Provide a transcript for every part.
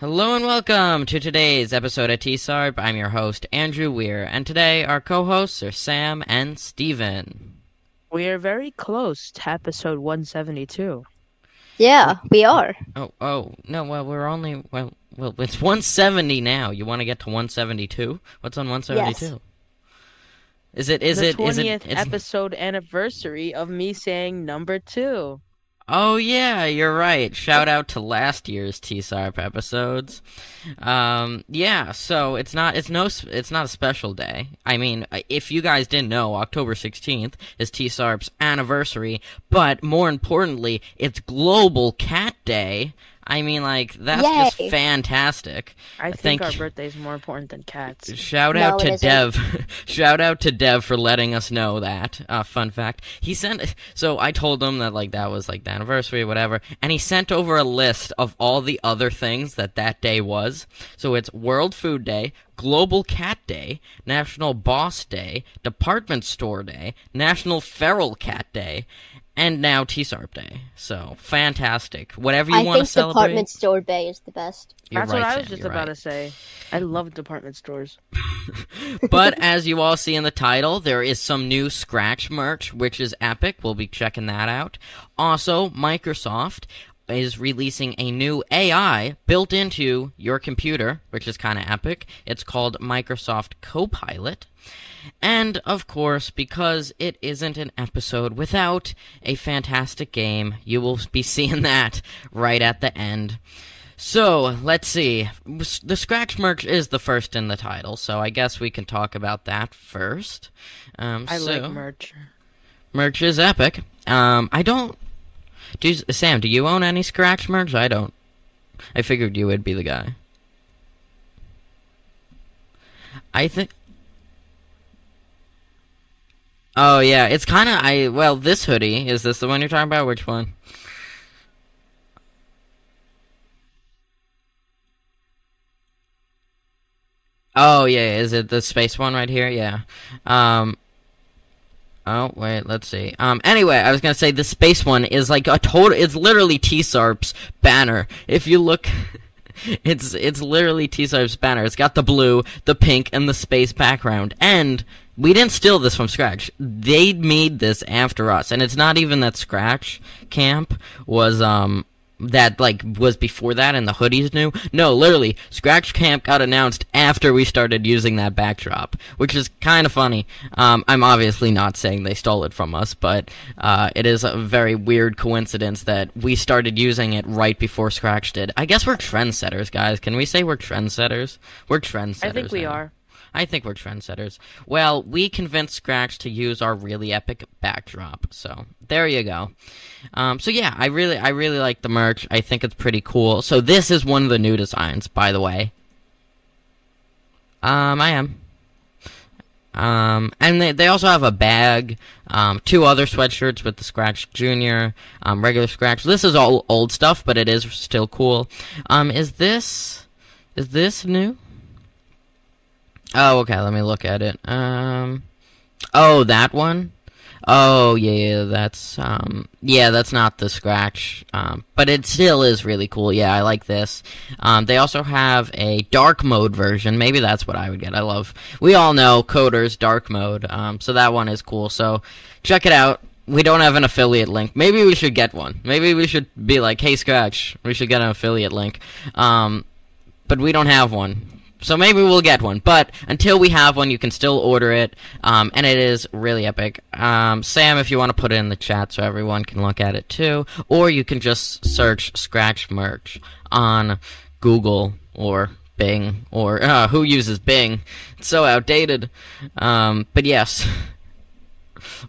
Hello and welcome to today's episode of T-Sarp. I'm your host, Andrew Weir, and today our co-hosts are Sam and Steven. We are very close to episode 172. Yeah, we are. Oh, oh, no, well, we're only, well, well, it's 170 now. You want to get to 172? What's on 172? Yes. Is it, is the it, is 20th it, it's- episode anniversary of me saying number two. Oh yeah, you're right. Shout out to last year's T-Sarp episodes. Um, yeah, so it's not it's no it's not a special day. I mean, if you guys didn't know, October 16th is T-Sarp's anniversary, but more importantly, it's Global Cat Day. I mean, like that's just fantastic. I Thank think our you. birthday is more important than cats. Shout out it to. Dev. Shout out to Dev for letting us know that. Uh, fun fact. He sent, so I told him that like that was like the anniversary, or whatever, and he sent over a list of all the other things that that day was. So it's World Food Day, Global Cat Day, National Boss Day, Department Store Day, National Feral Cat Day, and now T-Sarp Day. So fantastic. Whatever you I want to celebrate. I think celebrate. department store bay is the best. You're That's right, what I was Sam, just about right. to say. I love department stores. but as you all see in the title, there is some new Scratch merch, which is epic. We'll be checking that out. Also, Microsoft is releasing a new AI built into your computer, which is kind of epic. It's called Microsoft Copilot. And of course, because it isn't an episode without a fantastic game, you will be seeing that right at the end. So, let's see. The Scratch merch is the first in the title, so I guess we can talk about that first. Um, I so, like merch. merch is epic. Um, I don't. Do Sam, do you own any Scratch merch? I don't. I figured you would be the guy. I think. Oh yeah, it's kind of I. Well, this hoodie is this the one you're talking about? Which one? Oh yeah, is it the space one right here? Yeah. Um. Oh wait, let's see. Um. Anyway, I was gonna say the space one is like a total. It's literally T-Sarp's banner. If you look, it's it's literally T-Sarp's banner. It's got the blue, the pink, and the space background. And we didn't steal this from Scratch. They made this after us, and it's not even that Scratch Camp was um that like was before that and the hoodies new. No, literally, Scratch Camp got announced after we started using that backdrop, which is kind of funny. Um, I'm obviously not saying they stole it from us, but uh, it is a very weird coincidence that we started using it right before Scratch did. I guess we're trendsetters, guys. Can we say we're trendsetters? We're trendsetters. I think we now. are. I think we're trendsetters. Well, we convinced Scratch to use our really epic backdrop, so there you go. Um, so yeah, I really, I really like the merch. I think it's pretty cool. So this is one of the new designs, by the way. Um, I am. Um, and they, they also have a bag, um, two other sweatshirts with the Scratch Junior, um, regular Scratch. This is all old stuff, but it is still cool. Um, is this, is this new? Oh, okay. Let me look at it. Um, oh, that one. Oh, yeah, yeah, that's um, yeah, that's not the scratch. Um, but it still is really cool. Yeah, I like this. Um, they also have a dark mode version. Maybe that's what I would get. I love. We all know coders dark mode. Um, so that one is cool. So check it out. We don't have an affiliate link. Maybe we should get one. Maybe we should be like, hey, Scratch, we should get an affiliate link. Um, but we don't have one. So maybe we'll get one. But until we have one, you can still order it, um, and it is really epic. Um, Sam, if you want to put it in the chat so everyone can look at it too, or you can just search Scratch merch on Google or Bing or uh, who uses Bing? It's so outdated. Um, but yes.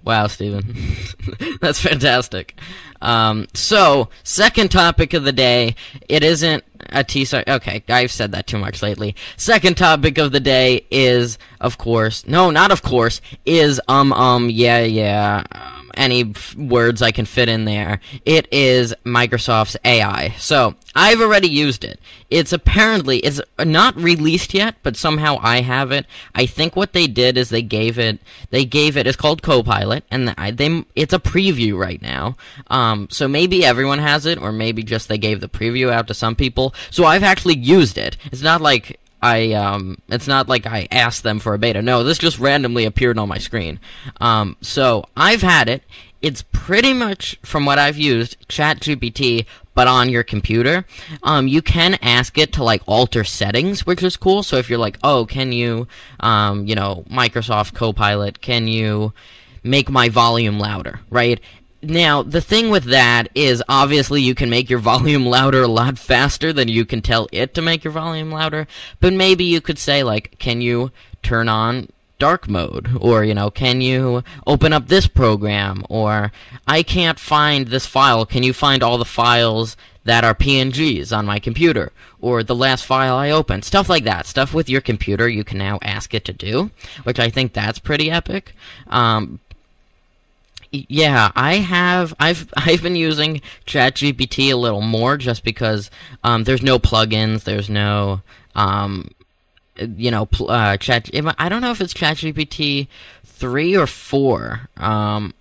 Wow, Steven. That's fantastic. Um, so, second topic of the day. It isn't a teaser. Okay, I've said that too much lately. Second topic of the day is, of course, no, not of course, is, um, um, yeah, yeah. Um, any words I can fit in there. It is Microsoft's AI. So I've already used it. It's apparently it's not released yet, but somehow I have it. I think what they did is they gave it they gave it it's called Copilot, and they it's a preview right now. Um, so maybe everyone has it, or maybe just they gave the preview out to some people. So I've actually used it. It's not like I um it's not like I asked them for a beta. No, this just randomly appeared on my screen. Um so I've had it. It's pretty much from what I've used ChatGPT but on your computer. Um you can ask it to like alter settings, which is cool. So if you're like, "Oh, can you um you know, Microsoft Copilot, can you make my volume louder?" right? Now, the thing with that is obviously you can make your volume louder a lot faster than you can tell it to make your volume louder, but maybe you could say, like, can you turn on dark mode? Or, you know, can you open up this program? Or, I can't find this file. Can you find all the files that are PNGs on my computer? Or the last file I opened? Stuff like that. Stuff with your computer you can now ask it to do, which I think that's pretty epic. Um, yeah, I have. I've I've been using ChatGPT a little more just because um, there's no plugins. There's no um, you know pl- uh, Chat. I don't know if it's ChatGPT three or four. Um,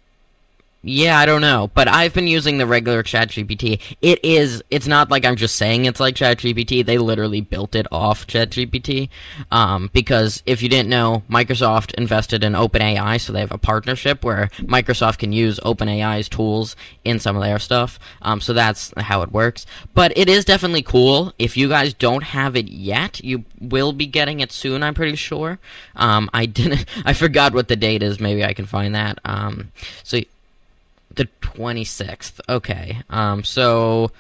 yeah, I don't know, but I've been using the regular ChatGPT. It is. It's not like I'm just saying it's like ChatGPT. They literally built it off ChatGPT. Um, because if you didn't know, Microsoft invested in OpenAI, so they have a partnership where Microsoft can use OpenAI's tools in some of their stuff. Um, so that's how it works. But it is definitely cool. If you guys don't have it yet, you will be getting it soon. I'm pretty sure. Um, I didn't. I forgot what the date is. Maybe I can find that. Um, so the 26th. Okay. Um, so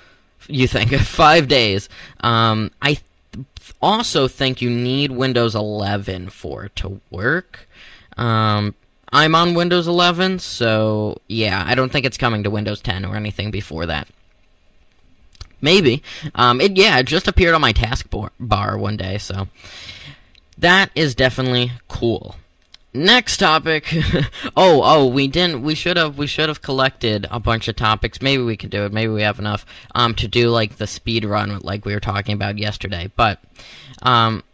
you think five days. Um, I th- also think you need Windows 11 for it to work. Um, I'm on Windows 11, so yeah, I don't think it's coming to Windows 10 or anything before that. Maybe. Um, it yeah, it just appeared on my taskbar bar one day, so that is definitely cool. Next topic. oh, oh, we didn't. We should have. We should have collected a bunch of topics. Maybe we can do it. Maybe we have enough um, to do like the speed run, like we were talking about yesterday. But um,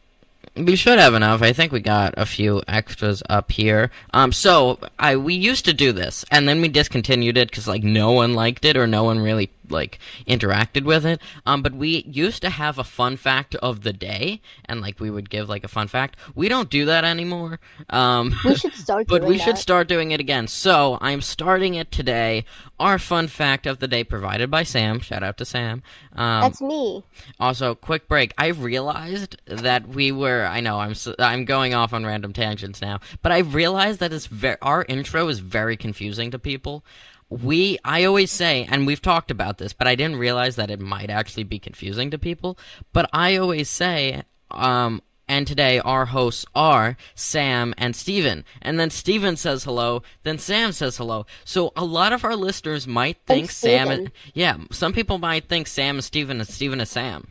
we should have enough. I think we got a few extras up here. Um, so I we used to do this, and then we discontinued it because like no one liked it or no one really like interacted with it. Um, but we used to have a fun fact of the day, and like we would give like a fun fact. We don't do that anymore. Um, We should start but doing we should start doing it again. So I'm starting it today. Our fun fact of the day provided by Sam. Shout out to Sam. Um, That's me. also, quick break. I realized that we were. I know I'm. I'm going off on random tangents now, but I realized that it's our intro is very confusing to people. We. I always say, and we've talked about this, but I didn't realize that it might actually be confusing to people. But I always say, um. And today our hosts are Sam and Steven. And then Steven says hello, then Sam says hello. So a lot of our listeners might think Sam and yeah, some people might think Sam is Steven and Steven is Sam.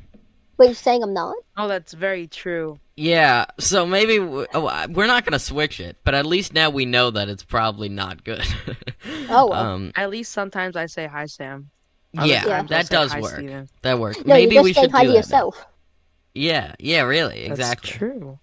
Wait, you're saying I'm not? Oh, that's very true. Yeah, so maybe w- oh, we're not gonna switch it, but at least now we know that it's probably not good. Oh, well. um, At least sometimes I say hi, Sam. Other yeah, that does hi, work. Steven. That works. No, maybe you're we just saying should hi do to that. now. yourself. Yeah, yeah, really, exactly. That's true.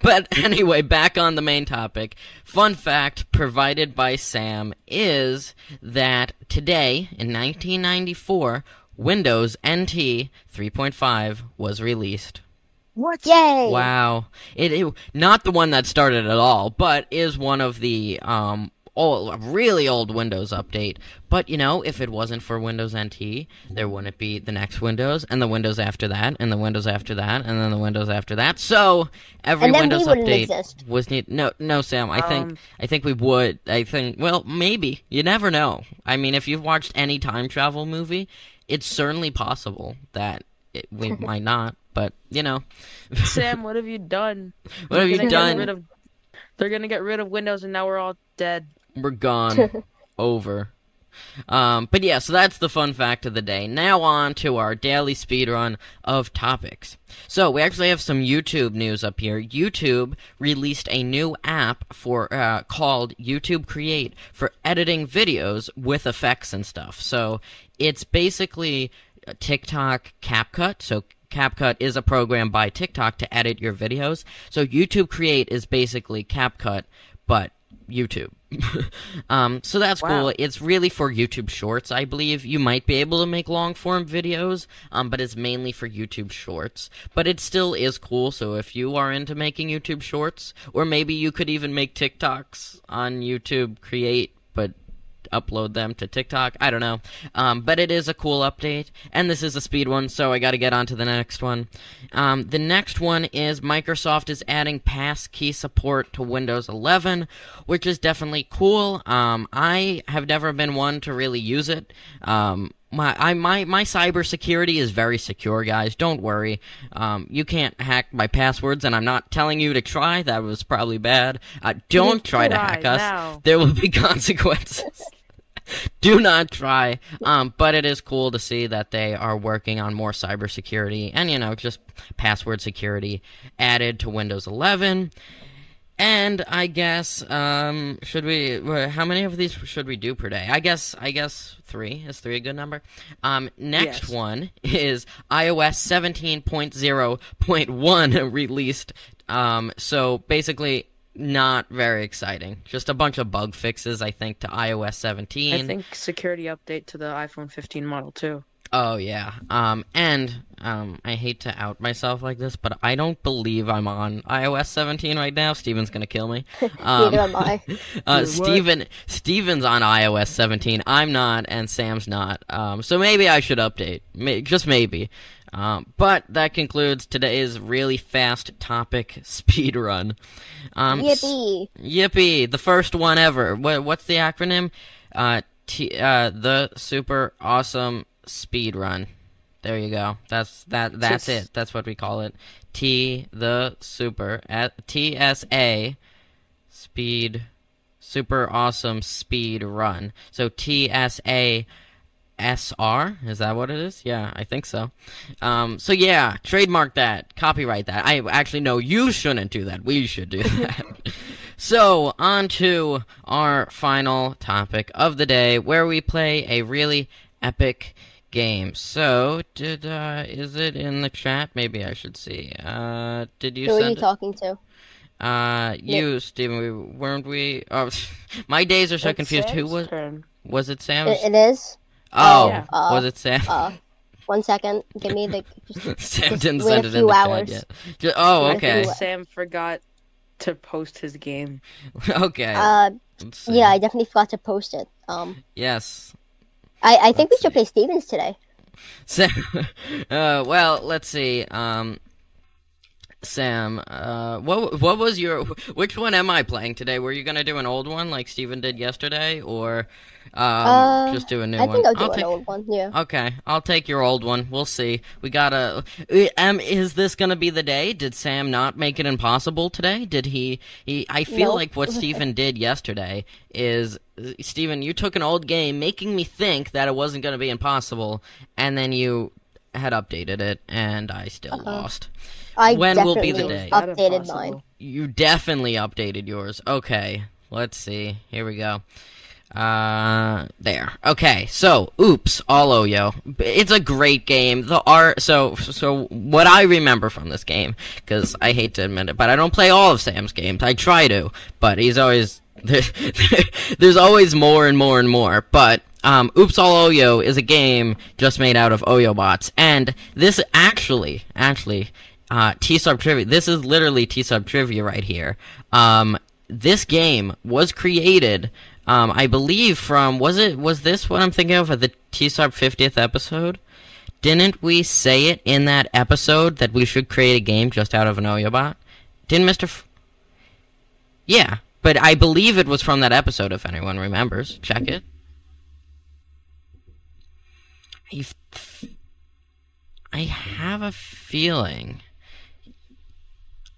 But anyway, back on the main topic. Fun fact provided by Sam is that today, in 1994, Windows NT 3.5 was released. What? Yay! Wow. It, it not the one that started it all, but is one of the um old, really old Windows update. But you know, if it wasn't for Windows NT, there wouldn't be the next Windows and the Windows after that and the Windows after that and then the Windows after that. So every And then Windows wouldn't update exist. was need no no Sam, I think Um, I think we would. I think well, maybe. You never know. I mean, if you've watched any time travel movie, it's certainly possible that it, we might not, but you know. Sam, what have you done? What have They're you gonna get done? rid of- they're gonna get rid of Windows, and now we're all dead. We're gone. Over. Um, but yeah, so that's the fun fact of the day. Now on to our daily speedrun of topics. So we actually have some YouTube news up here. YouTube released a new app for uh, called YouTube Create for editing videos with effects and stuff. So it's basically TikTok CapCut. So CapCut is a program by TikTok to edit your videos. So YouTube Create is basically CapCut, but YouTube. um, so that's Wow. cool. It's really for YouTube Shorts, I believe. You might be able to make long form videos, um, but it's mainly for YouTube Shorts. But it still is cool. So if you are into making YouTube Shorts, or maybe you could even make TikToks on YouTube Create, but upload them to TikTok. I don't know. Um, but it is a cool update. And this is a speed one, so I got to get on to the next one. Um, the next one is Microsoft is adding passkey support to Windows 11, which is definitely cool. Um, I have never been one to really use it. Um, my I my my cybersecurity is very secure, guys. Don't worry. Um, you can't hack my passwords, and I'm not telling you to try. That was probably bad. Uh, don't try to try hack us. There will be consequences. Do not try. Um, but it is cool to see that they are working on more cybersecurity and you know just password security added to Windows 11. And I guess um, should we? How many of these should we do per day? I guess I guess three is three a good number. Um, next Yes. one is iOS 17.0.1 released. Um, so basically, not very exciting. Just a bunch of bug fixes, I think, to iOS 17. I think security update to the iPhone 15 model too. Oh yeah. Um and um I hate to out myself like this, but I don't believe I'm on iOS 17 right now. Steven's going to kill me. Um, Neither am I. uh Steven Steven's on iOS 17. I'm not and Sam's not. Um so maybe I should update. May- just maybe. Um, but that concludes today's really fast topic speed run. Um, s- Yippee! Yippee! The first one ever. What, what's the acronym? Uh, T, uh, the super awesome speed run. There you go. That's that. That's it. That's what we call it. T the super uh, T S A speed super awesome speed run. So T S A S R is that what it is? Yeah, I think so. Um, so yeah, trademark that, copyright that. I actually no, you shouldn't do that. We should do that. so on to our final topic of the day, where we play a really epic game. So did uh, is it in the chat? Maybe I should see. Uh, did you Who are you it? talking to? Uh, you, Steven. We weren't we? Oh, my days are so It's confused. Who was? turn. Was it Sam? It, it is. Oh, Yeah. Uh, was it Sam? Uh, one second. Give me the. Just, Sam just didn't send it in the hours. chat yet. Ju- oh, Wait okay, Sam forgot to post his game. okay. uh, yeah, I definitely forgot to post it. Um, Yes. I, I think we Let's should play Stevens today. Sam. uh, well, let's see. Um, Sam, uh, what what was your which one am I playing today? Were you gonna do an old one like Steven did yesterday, or um, Uh, just do a new I one? think I'll do an take- old one. Yeah. Okay, I'll take your old one. We'll see. We gotta. Um, is this gonna be the day? Did Sam not make it impossible today? Did he? He. I feel Nope. like what Steven did yesterday is Steven. You took an old game, making me think that it wasn't gonna be impossible, and then you had updated it, and I still Uh-huh. lost. I When will be the day? Updated mine. You definitely updated yours. Okay, let's see. Here we go. Uh, there. Okay, so oops, all Oyo. It's a great game. The art. So, so what I remember from this game, because I hate to admit it, but I don't play all of Sam's games. I try to, but he's always there's always more and more and more. But um, Oops All Oyo is a game just made out of Oyo bots, and this actually, actually, uh, T-Sarp Trivia. This is literally T-Sarp Trivia right here. Um, this game was created, um, I believe, from was it was this what I'm thinking of at the T-Sarp 50th episode? Didn't we say it in that episode that we should create a game just out of an Oyo bot? Didn't Mister? F- yeah, but I believe it was from that episode. If anyone remembers, check it. I, have a feeling.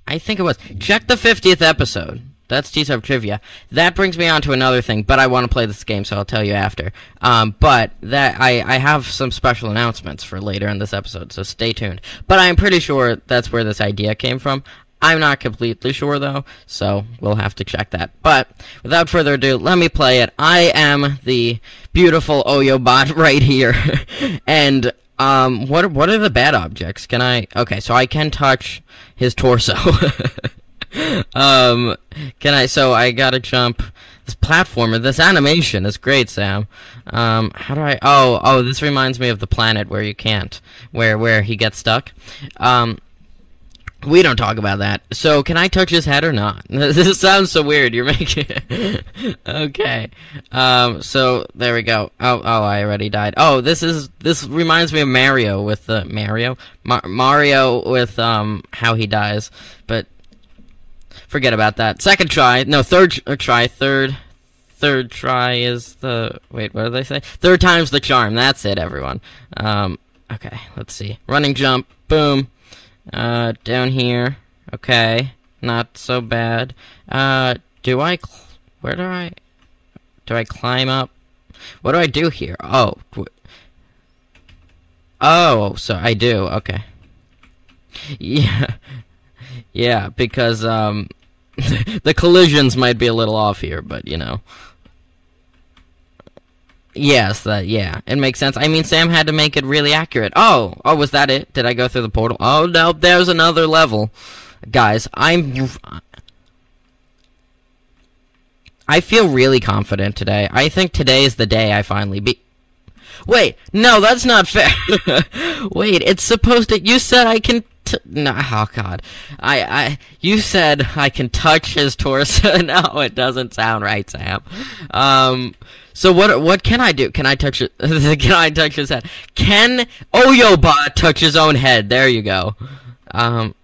I think it was. Check the 50th episode. that's T-Sarp trivia. That brings me on to another thing, but I want to play this game, so I'll tell you after. Um, but that I I have some special announcements for later in this episode, so stay tuned. But I'm pretty sure that's where this idea came from. I'm not completely sure though, so we'll have to check that. But without further ado, let me play it. I am the beautiful Oyo bot right here, and um, what are, what are the bad objects? Can I? Okay, so I can touch his torso. um, can I? So I gotta jump. This platformer, this animation is great, Sam. Um, how do I? Oh, oh, this reminds me of the planet where you can't, where where he gets stuck. Um, we don't talk about that. So, can I touch his head or not? this sounds so weird. You're making okay. Um. So there we go. Oh. Oh. I already died. Oh. This is. This reminds me of Mario with the Mario. Mar- Mario with um how he dies. But forget about that. Second try. No. Third uh, try. Third. Third try is the wait. What did they say? Third time's the charm. That's it, everyone. Um. Okay. Let's see. Running jump. Boom. Uh, down here. Okay. Not so bad. Uh, do I... Where do I... Do I climb up? What do I do here? Oh. Oh, so I do. Okay. Yeah. Yeah, because, um... the collisions might be a little off here, but, you know... Yes, that yeah, it makes sense. I mean, Sam had to make it really accurate. Oh, oh, was that it? Did I go through the portal? Oh no, there's another level, guys. I'm. I feel really confident today. I think today is the day I finally beat. Wait, no, that's not fair. Wait, it's supposed to. You said I can. No, oh god, I, I, you said I can touch his torso. no, it doesn't sound right, Sam. Um, so what what can I do? Can I touch it? can I touch his head? Can Oyobot touch his own head? There you go. Um,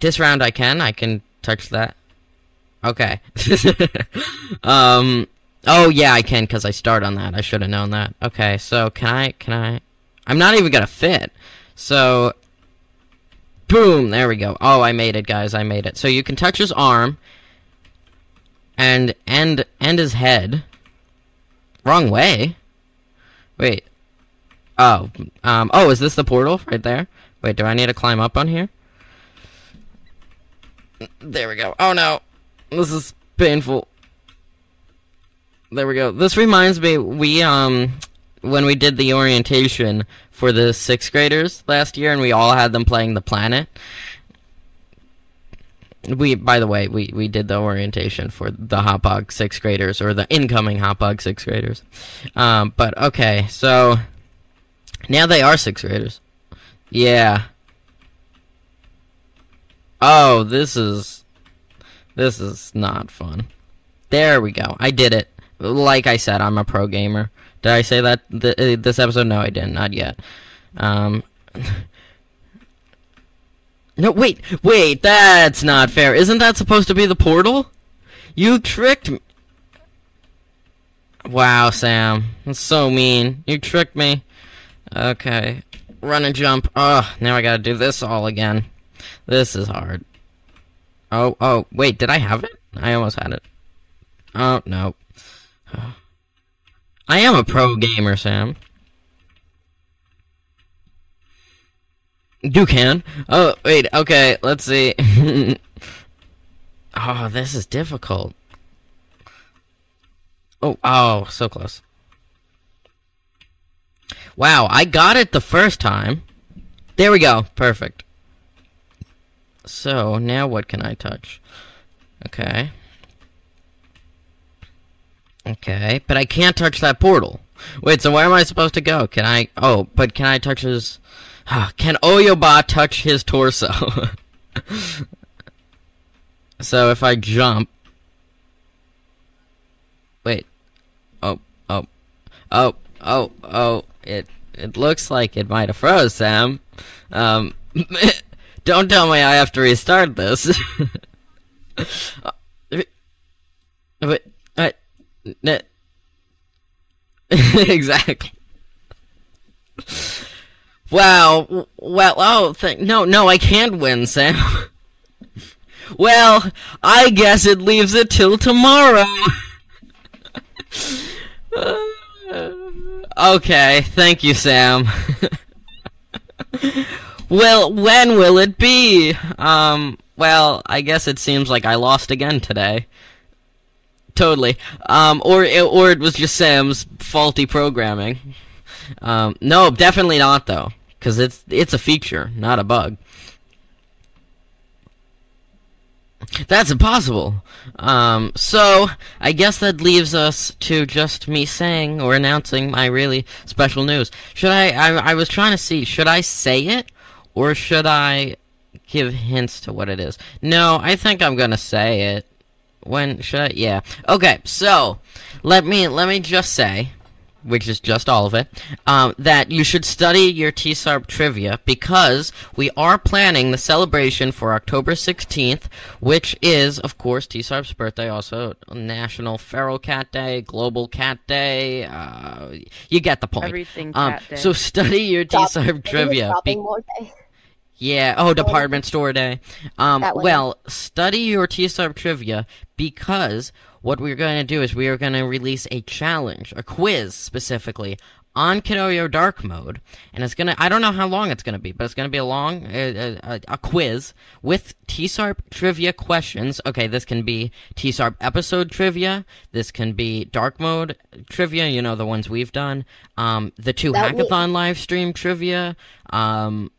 this round I can. I can touch that. Okay. um. Oh yeah, I can because I start on that. I should have known that. Okay. So can I? Can I? I'm not even gonna fit. So. Boom! There we go. Oh, I made it, guys. I made it. So you can touch his arm and and and his head. Wrong way. Wait. Oh, um, oh, is this the portal right there? Wait, do I need to climb up on here? There we go. Oh no, this is painful. There we go. This reminds me, we um, when we did the orientation for the sixth graders last year, and we all had them playing the planet. We, by the way, we, we did the orientation for the Hotbog sixth graders or the incoming Hotbog sixth graders. Um, but okay, so now they are sixth graders. Yeah. Oh, this is this is not fun. There we go. I did it. Like I said, I'm a pro gamer. Did I say that th- uh, this episode? No, I didn't. Not yet. Um. No, wait, wait, that's not fair. Isn't that supposed to be the portal? You tricked me. Wow, Sam. That's so mean. You tricked me. Okay. Run and jump. Oh, now I gotta do this all again. This is hard. Oh, oh, wait, did I have it? I almost had it. Oh, no. I am a pro gamer, Sam. You can. Oh, wait, okay, let's see. oh, this is difficult. Oh, oh, so close. Wow, I got it the first time. There we go. Perfect. So, now what can I touch? Okay. Okay, but I can't touch that portal. Wait, so where am I supposed to go? Can I... Oh, but can I touch his... Can Oyobot touch his torso? so if I jump... Wait. Oh, oh. Oh, oh, oh. It it looks like it might have froze, Sam. Um, don't tell me I have to restart this. but, n- exactly. Wow. Well, oh, th- no, no, I can't win, Sam. Well, I guess it leaves it till tomorrow. okay, thank you, Sam. well, when will it be? Um, well, I guess it seems like I lost again today. Totally. Um, or it, or it was just Sam's faulty programming. Um, no, definitely not though, because it's it's a feature, not a bug. That's impossible. Um, so I guess that leaves us to just me saying or announcing my really special news. Should I? I, I was trying to see. Should I say it or should I give hints to what it is? No, I think I'm gonna say it. When should I? Yeah. Okay. So let me let me just say which is just all of it, um, that you should study your TSARP trivia because we are planning the celebration for October 16th, which is, of course, TSARP's birthday, also National Feral Cat Day, Global Cat Day. Uh, you get the point. Everything Um, cat day. so study your Shop- TSARP I think it's trivia. shopping be- mall day. Yeah. Oh, department store day. Um, well, study your TSARP trivia because what we're going to do is we are going to release a challenge, a quiz specifically on Kidoyo Dark Mode, and it's gonna. I don't know how long it's gonna be, but it's gonna be a long uh, uh, a quiz with TSARP trivia questions. Okay, this can be TSARP episode trivia. This can be Dark Mode trivia. You know the ones we've done. Um, the two That we- hackathon live stream trivia. Um,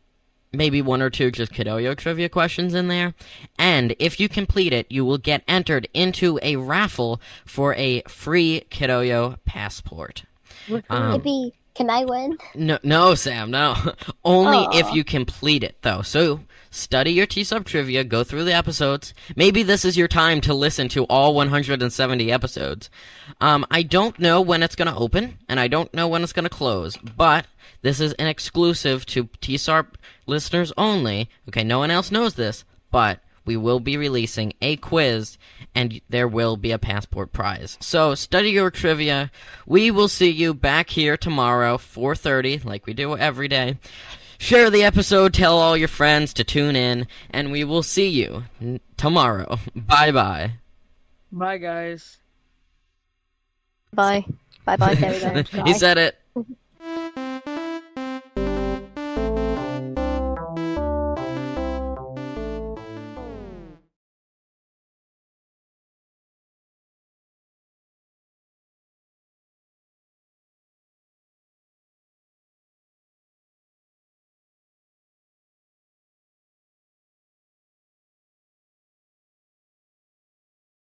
maybe one or two just Kidoyo trivia questions in there. And if you complete it, you will get entered into a raffle for a free Kidoyo passport. Um, can I win? no, no, Sam, no. Only if you complete it, though. So study your T-Sarp trivia, go through the episodes. Maybe this is your time to listen to all 170 episodes. Um, I don't know when it's going to open, and I don't know when it's going to close, but this is an exclusive to TSARP listeners only. Okay, no one else knows this, but we will be releasing a quiz and there will be a passport prize. So study your trivia. We will see you back here tomorrow, 4:30, like we do every day. Share the episode, tell all your friends to tune in, and we will see you n- tomorrow. Bye bye. Bye, guys. Bye. Bye bye. There he said it.